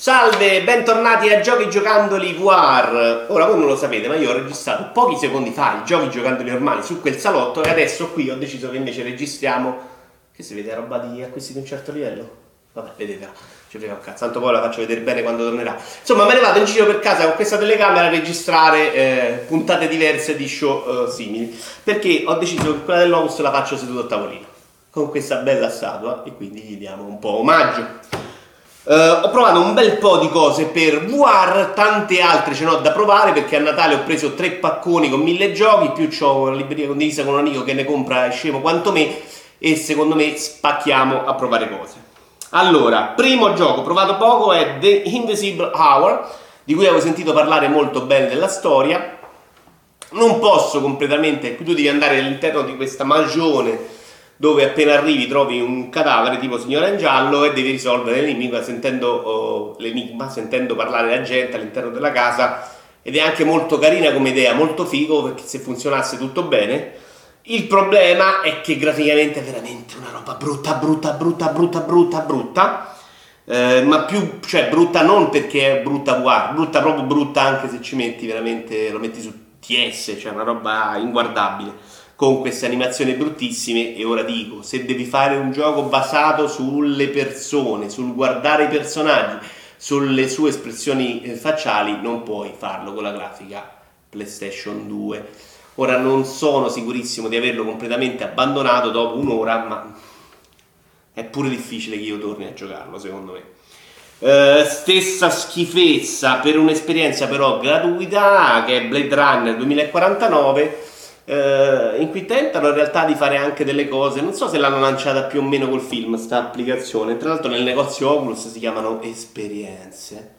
Salve, bentornati a Giochi Giocandoli VR. Ora voi non lo sapete, ma io ho registrato pochi secondi fa i giochi giocandoli normali su quel salotto e adesso qui ho deciso che invece registriamo. Che si vede roba di acquisti di un certo livello? Vabbè, vedetela, ci frega un cazzo, tanto poi la faccio vedere bene quando tornerà. Insomma, me ne vado in giro per casa con questa telecamera a registrare eh, puntate diverse di show eh, simili. Perché ho deciso che quella dell'Opus la faccio seduto a tavolino con questa bella statua e quindi gli diamo un po' omaggio. Uh, ho provato un bel po' di cose per VR, tante altre ce n'ho da provare perché a Natale ho preso tre pacconi con mille giochi, più ho una libreria condivisa con un amico che ne compra è scemo quanto me e secondo me spacchiamo a provare cose. Allora, primo gioco provato poco è The Invisible Hour, di cui avevo sentito parlare molto bene della storia. Non posso completamente, tu devi andare all'interno di questa magione dove appena arrivi trovi un cadavere tipo signora in giallo e devi risolvere l'enigma sentendo, oh, l'enigma, sentendo parlare la gente all'interno della casa ed è anche molto carina come idea, molto figo perché se funzionasse tutto bene. Il problema è che graficamente è veramente una roba brutta, brutta, brutta, brutta, brutta, brutta. Eh, ma più, cioè brutta non perché è brutta VR, brutta proprio brutta anche se ci metti veramente, lo metti su TS, cioè una roba inguardabile con queste animazioni bruttissime e ora dico, se devi fare un gioco basato sulle persone, sul guardare i personaggi, sulle sue espressioni eh, facciali, non puoi farlo con la grafica PlayStation 2. Ora non sono sicurissimo di averlo completamente abbandonato dopo un'ora, ma è pure difficile che io torni a giocarlo, secondo me. Uh, stessa schifezza per un'esperienza però gratuita che è Blade Runner 2049 eh, in cui tentano in realtà di fare anche delle cose. Non so se l'hanno lanciata più o meno col film, sta applicazione. Tra l'altro nel negozio Oculus si chiamano esperienze.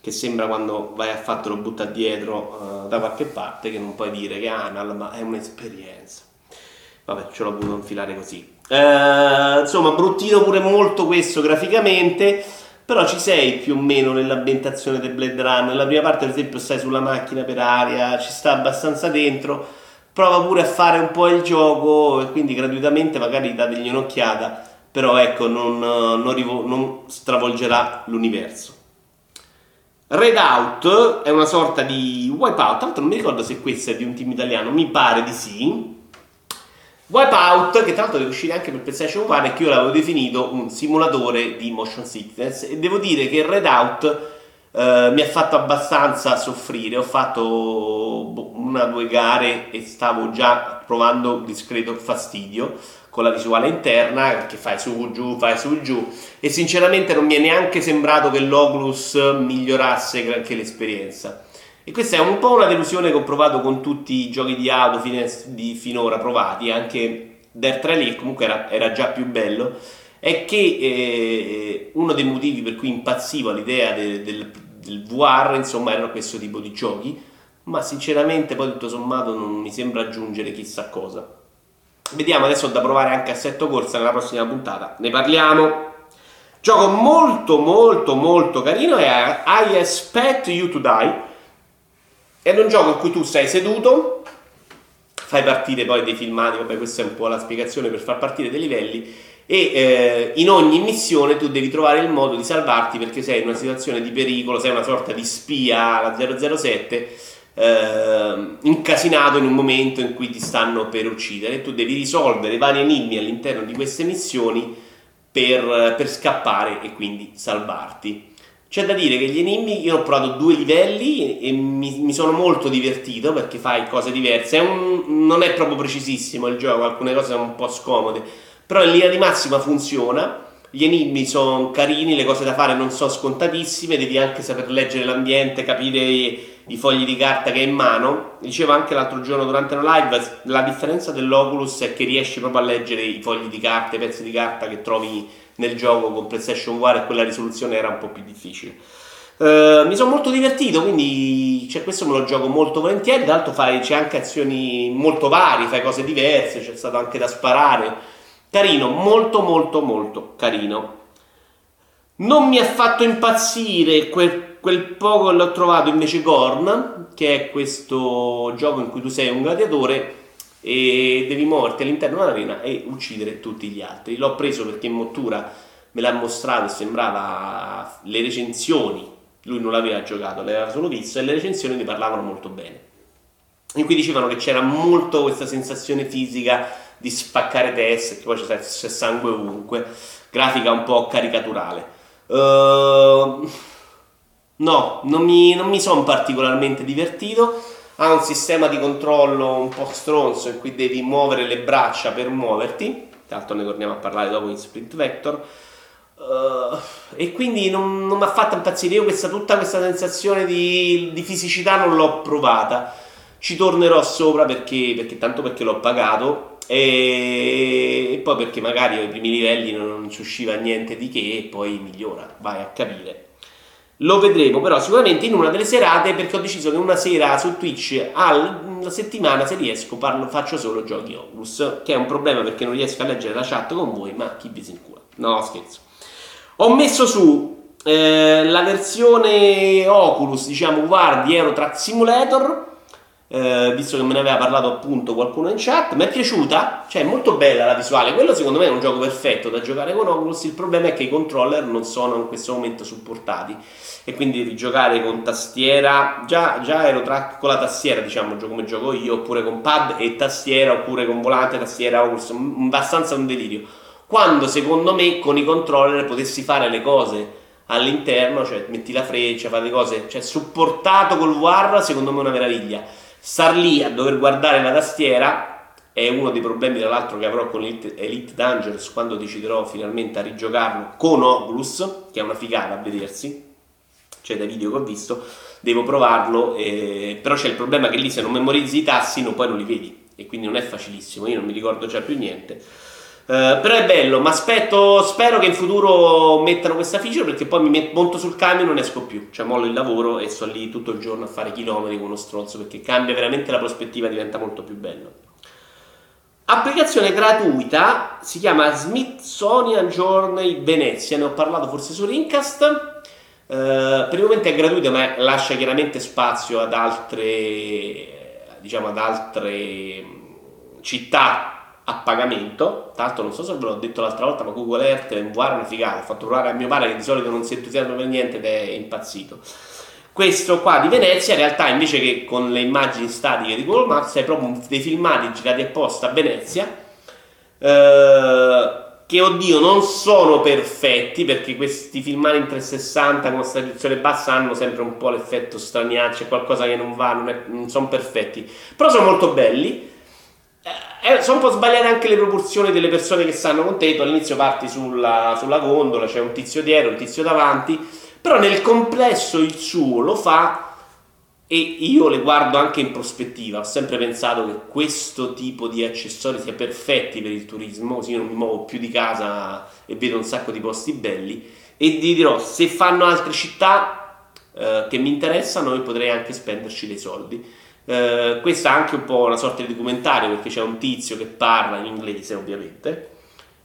Che sembra quando vai a fatto lo butta dietro uh, da qualche parte che non puoi dire che anal, ma è un'esperienza. Vabbè, ce l'ho voluto infilare così. Uh, insomma, bruttino pure molto questo graficamente. Però ci sei più o meno nell'ambientazione del Blade Runner. La prima parte, ad esempio, stai sulla macchina per aria, ci sta abbastanza dentro prova pure a fare un po' il gioco e quindi gratuitamente magari dategli un'occhiata, però ecco non, non, rivo- non stravolgerà l'universo. Redout è una sorta di Wipeout, tra l'altro non mi ricordo se questo è di un team italiano, mi pare di sì. Wipeout, che tra l'altro deve uscire anche per PlayStation 1, è che io l'avevo definito un simulatore di motion sickness e devo dire che Redout Uh, mi ha fatto abbastanza soffrire, ho fatto boh, una o due gare e stavo già provando discreto fastidio con la visuale interna che fai su giù, fai su giù e sinceramente non mi è neanche sembrato che l'Oculus migliorasse granché l'esperienza. E questa è un po' una delusione che ho provato con tutti i giochi di auto fine, di finora provati, anche Dirt Rally che comunque era, era già più bello, è che eh, uno dei motivi per cui impazzivo all'idea del, del del VR, insomma, erano questo tipo di giochi, ma sinceramente poi tutto sommato non mi sembra aggiungere chissà cosa. Vediamo, adesso da provare anche assetto corsa nella prossima puntata, ne parliamo. Gioco molto molto molto carino è I Expect You to Die. È un gioco in cui tu sei seduto, fai partire poi dei filmati, vabbè questa è un po' la spiegazione per far partire dei livelli e eh, in ogni missione tu devi trovare il modo di salvarti perché sei in una situazione di pericolo, sei una sorta di spia alla 007 eh, incasinato in un momento in cui ti stanno per uccidere tu devi risolvere vari enigmi all'interno di queste missioni per, per scappare e quindi salvarti. C'è da dire che gli enigmi, io ho provato due livelli e mi, mi sono molto divertito perché fai cose diverse. È un, non è proprio precisissimo il gioco, alcune cose sono un po' scomode però in linea di massima funziona. Gli enigmi sono carini, le cose da fare non sono scontatissime, devi anche saper leggere l'ambiente, capire i, i fogli di carta che hai in mano. Dicevo anche l'altro giorno durante una live, la differenza dell'Oculus è che riesci proprio a leggere i fogli di carta, i pezzi di carta che trovi nel gioco con PlayStation VR e quella risoluzione era un po' più difficile. Uh, mi sono molto divertito, quindi cioè, questo me lo gioco molto volentieri. Tra l'altro c'è anche azioni molto varie, fai cose diverse, c'è stato anche da sparare. Carino, molto molto molto carino. Non mi ha fatto impazzire quel, quel poco l'ho trovato invece Gorn, che è questo gioco in cui tu sei un gladiatore e devi muoverti all'interno dell'arena e uccidere tutti gli altri. L'ho preso perché in mottura me l'ha mostrato e sembrava le recensioni, lui non l'aveva giocato, l'aveva solo visto e le recensioni ne parlavano molto bene. In cui dicevano che c'era molto questa sensazione fisica di spaccare teste, che poi c'è, c'è sangue ovunque, grafica un po' caricaturale. Uh, no, non mi, mi sono particolarmente divertito. Ha un sistema di controllo un po' stronzo in cui devi muovere le braccia per muoverti. L'altro ne torniamo a parlare dopo in Sprint Vector. Uh, e quindi non, non mi ha fatto impazzire. Io questa, tutta questa sensazione di, di, fisicità non l'ho provata. Ci tornerò sopra perché, perché tanto perché l'ho pagato e, poi perché magari ai primi livelli non, ci usciva niente di che e poi migliora. Vai a capire. Lo vedremo però sicuramente in una delle serate perché ho deciso che una sera su Twitch alla settimana se riesco parlo, faccio solo giochi Oculus che è un problema perché non riesco a leggere la chat con voi ma chi vi si incura no scherzo ho messo su eh, la versione Oculus, diciamo VR di Aerotrack Simulator, eh, visto che me ne aveva parlato appunto qualcuno in chat. Mi è piaciuta, cioè è molto bella la visuale. Quello secondo me è un gioco perfetto da giocare con Oculus. Il problema è che i controller non sono in questo momento supportati e quindi devi giocare con tastiera. Già, già Aerotrack con la tastiera, diciamo, come gioco io, oppure con pad e tastiera, oppure con volante, tastiera Oculus, abbastanza un delirio quando secondo me con i controller potessi fare le cose all'interno, cioè metti la freccia, fare le cose, cioè supportato col VR secondo me è una meraviglia. Star lì a dover guardare la tastiera è uno dei problemi tra l'altro che avrò con Elite, Elite Dangerous quando deciderò finalmente a rigiocarlo con Oculus, che è una figata a vedersi, cioè dai video che ho visto, devo provarlo, eh, però c'è il problema che lì se non memorizzi i tassi no, poi non li vedi e quindi non è facilissimo, io non mi ricordo già più niente Uh, però è bello, ma aspetto, spero che in futuro mettano questa feature perché poi mi met, monto sul camion e non esco più, cioè mollo il lavoro e sto lì tutto il giorno a fare chilometri con uno stronzo perché cambia veramente la prospettiva, diventa molto più bello. Applicazione gratuita, si chiama Smithsonian Journey Venezia, ne ho parlato forse su Rincast. Uh, per il momento è gratuita ma lascia chiaramente spazio ad altre, diciamo, ad altre città a pagamento. L'altro, non so se ve l'ho detto l'altra volta, ma Google Earth in VR è una figata. Ho fatto provare a mio padre che di solito non si entusiasma per niente ed è impazzito. Questo qua di Venezia, in realtà, invece che con le immagini statiche di Google Maps, è proprio dei filmati girati apposta a Venezia. Eh, che oddio non sono perfetti perché questi filmati in 360 con stabilizzazione bassa hanno sempre un po' l'effetto straniato, c'è qualcosa che non va, non, è, non sono perfetti, però sono molto belli eh, sono un po' sbagliate anche le proporzioni delle persone che stanno con te. Tu all'inizio parti sulla, sulla gondola, c'è un tizio dietro, un tizio davanti, però nel complesso il suo lo fa e io le guardo anche in prospettiva. Ho sempre pensato che questo tipo di accessori sia perfetti per il turismo, così io non mi muovo più di casa e vedo un sacco di posti belli. E ti dirò, se fanno altre città eh, che mi interessano, io potrei anche spenderci dei soldi eh, questo è anche un po' una sorta di documentario perché c'è un tizio che parla in inglese ovviamente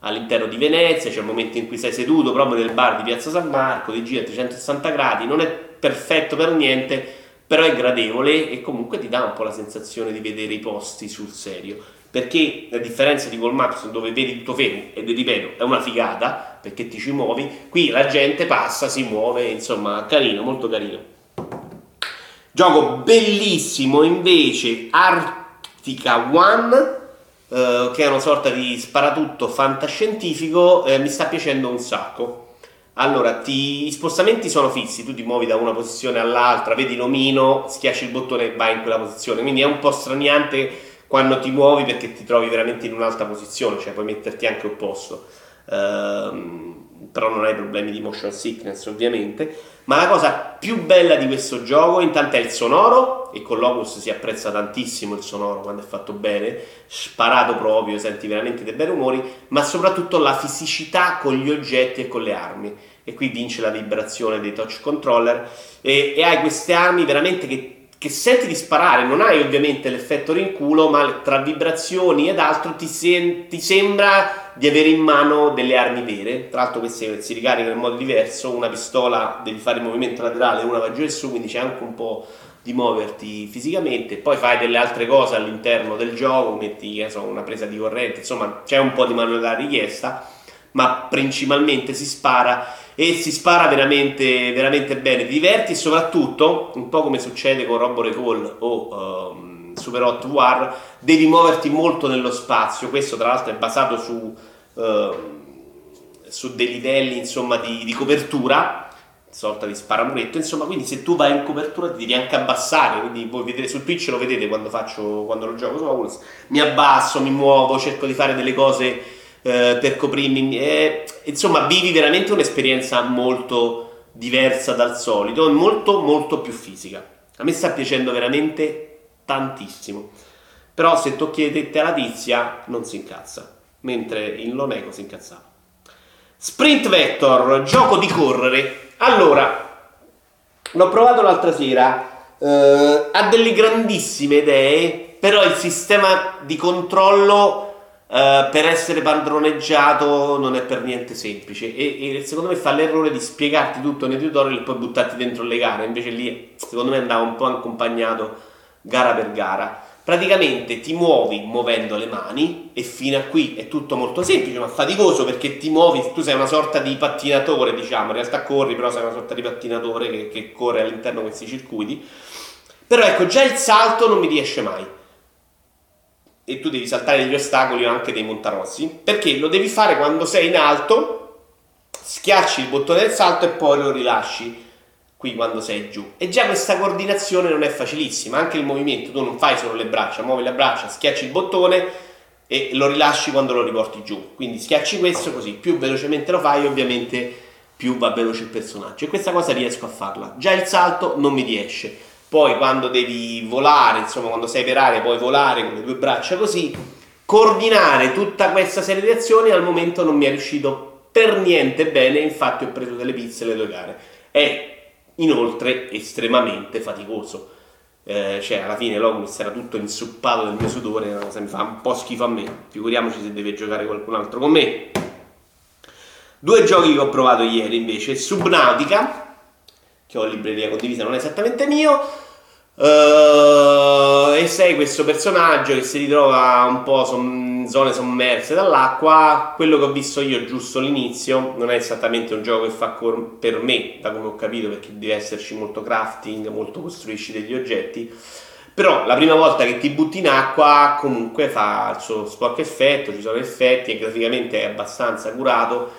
all'interno di Venezia, c'è un momento in cui sei seduto proprio nel bar di Piazza San Marco, ti gira a 360 gradi, non è perfetto per niente, però è gradevole e comunque ti dà un po' la sensazione di vedere i posti sul serio. Perché a differenza di Google Maps dove vedi tutto fermo, e ripeto, è una figata perché ti ci muovi, qui la gente passa, si muove, insomma, carino, molto carino. Gioco bellissimo invece Arctica One, eh, che è una sorta di sparatutto fantascientifico, eh, mi sta piacendo un sacco. Allora, ti, i spostamenti sono fissi, tu ti muovi da una posizione all'altra, vedi l'omino, schiacci il bottone e vai in quella posizione, quindi è un po' straniante quando ti muovi perché ti trovi veramente in un'altra posizione, cioè puoi metterti anche opposto. Ehm, però non hai problemi di motion sickness ovviamente. Ma la cosa più bella di questo gioco intanto è il sonoro, e con l'Oculus si apprezza tantissimo il sonoro quando è fatto bene, sparato proprio, senti veramente dei bei rumori, ma soprattutto la fisicità con gli oggetti e con le armi. E qui vince la vibrazione dei touch controller e, e hai queste armi veramente che che senti di sparare, non hai ovviamente l'effetto rinculo, ma tra vibrazioni ed altro ti, sen- ti sembra di avere in mano delle armi vere. Tra l'altro queste si ricaricano in modo diverso, una pistola devi fare il movimento laterale, una va giù e su, quindi c'è anche un po' di muoverti fisicamente, poi fai delle altre cose all'interno del gioco, metti so, una presa di corrente, insomma c'è un po' di manualità richiesta ma principalmente si spara e si spara veramente, veramente bene. Ti diverti e soprattutto, un po' come succede con Robo Recall o um, Super Hot War, devi muoverti molto nello spazio. Questo tra l'altro è basato su, uh, su dei livelli insomma, di, di copertura sorta di sparamuretto, insomma, quindi se tu vai in copertura ti devi anche abbassare, quindi voi vedete sul Twitch lo vedete quando faccio quando lo gioco su Oculus, mi abbasso, mi muovo, cerco di fare delle cose eh, per coprirmi, e, insomma, vivi veramente un'esperienza molto diversa dal solito, molto molto più fisica. A me sta piacendo veramente tantissimo. Però se tocchi le tette alla tizia non si incazza, mentre in Loneco si incazzava. Sprint Vector, gioco di correre allora, l'ho provato l'altra sera. Uh, ha delle grandissime idee, però il sistema di controllo uh, per essere padroneggiato non è per niente semplice. E, e, secondo me fa l'errore di spiegarti tutto nei tutorial e poi buttarti dentro le gare. Invece lì, secondo me, andava un po' accompagnato gara per gara. Praticamente ti muovi muovendo le mani e fino a qui è tutto molto semplice ma faticoso perché ti muovi, tu sei una sorta di pattinatore diciamo, in realtà corri però sei una sorta di pattinatore che, che corre all'interno di questi circuiti. Però ecco, già il salto non mi riesce mai. E tu devi saltare degli ostacoli o anche dei montarossi perché lo devi fare quando sei in alto, schiacci il bottone del salto e poi lo rilasci qui quando sei giù. E già questa coordinazione non è facilissima, anche il movimento, tu non fai solo le braccia, muovi le braccia, schiacci il bottone e lo rilasci quando lo riporti giù. Quindi schiacci questo così, più velocemente lo fai, ovviamente più va veloce il personaggio. E questa cosa riesco a farla. Già il salto non mi riesce. Poi quando devi volare, insomma, quando sei per aria, puoi volare con le due braccia così. Coordinare tutta questa serie di azioni al momento non mi è riuscito per niente bene, infatti ho preso delle pizze le due gare. È inoltre estremamente faticoso. Eh, cioè, alla fine l'Oculus era tutto insuppato del mio sudore, una cosa mi fa un po' schifo a me. Figuriamoci se deve giocare qualcun altro con me. Due giochi che ho provato ieri invece: Subnautica, che ho libreria condivisa, non è esattamente mio. Uh, e sei questo personaggio che si ritrova un po' in zone sommerse dall'acqua. Quello che ho visto io giusto all'inizio non è esattamente un gioco che fa cor- per me, da come ho capito, perché deve esserci molto crafting, molto costruisci degli oggetti. Però la prima volta che ti butti in acqua comunque fa il suo sporco effetto, ci sono effetti e graficamente è abbastanza curato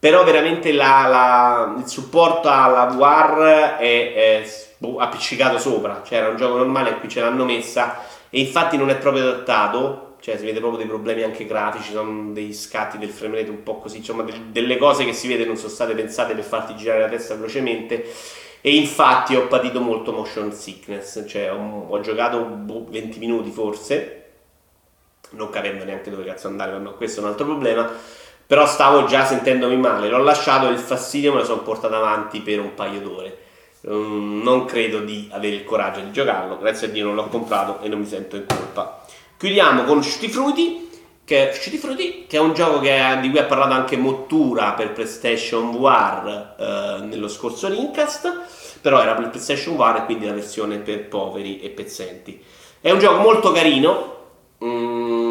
però veramente la, la, il supporto alla VR è, è boh, appiccicato sopra, cioè era un gioco normale e qui ce l'hanno messa. E infatti non è proprio adattato, cioè si vede proprio dei problemi anche grafici, sono dei scatti del frame rate un po' così, insomma delle cose che si vede non sono state pensate per farti girare la testa velocemente. E infatti ho patito molto motion sickness, cioè ho, ho giocato 20 minuti forse, non capendo neanche dove cazzo andare, ma questo è un altro problema, però stavo già sentendomi male, l'ho lasciato il fastidio me lo sono portato avanti per un paio d'ore. Um, non credo di avere il coraggio di giocarlo, grazie a Dio non l'ho comprato e non mi sento in colpa. Chiudiamo con Shitty Fruity, che, Fruity, che è un gioco che, di cui ha parlato anche Mottura per PlayStation VR eh, nello scorso Linkcast, però era per PlayStation VR e quindi la versione per poveri e pezzenti. È un gioco molto carino, mm,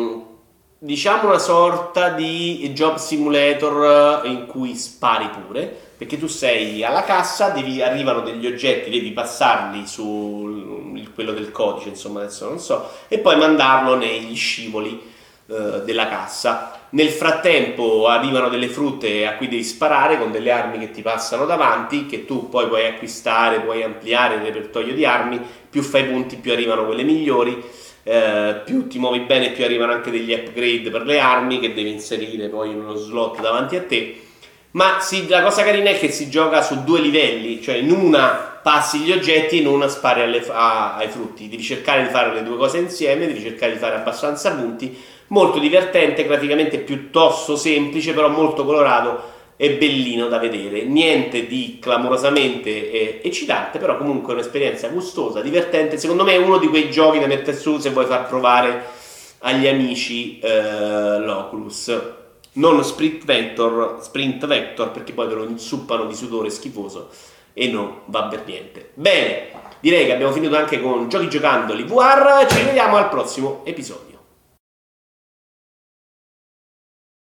diciamo una sorta di job simulator in cui spari pure perché tu sei alla cassa, devi, arrivano degli oggetti, devi passarli su quello del codice, insomma adesso non so, e poi mandarlo negli scivoli eh, della cassa. Nel frattempo arrivano delle frutte a cui devi sparare con delle armi che ti passano davanti, che tu poi puoi acquistare, puoi ampliare il repertorio di armi, più fai punti più arrivano quelle migliori. Eh, più ti muovi bene più arrivano anche degli upgrade per le armi che devi inserire poi in uno slot davanti a te ma sì, la cosa carina è che si gioca su due livelli, cioè in una passi gli oggetti e in una spari alle, a, ai frutti. Devi cercare di fare le due cose insieme, devi cercare di fare abbastanza punti. Molto divertente, graficamente piuttosto semplice, però molto colorato e bellino da vedere. Niente di clamorosamente eh, eccitante, però comunque un'esperienza gustosa, divertente. Secondo me è uno di quei giochi da mettere su se vuoi far provare agli amici eh, l'Oculus non sprint vector, sprint vector perché poi te lo insuppano di sudore schifoso e non va per niente. Bene, direi che abbiamo finito anche con Giochi Giocandoli VR, ci vediamo al prossimo episodio.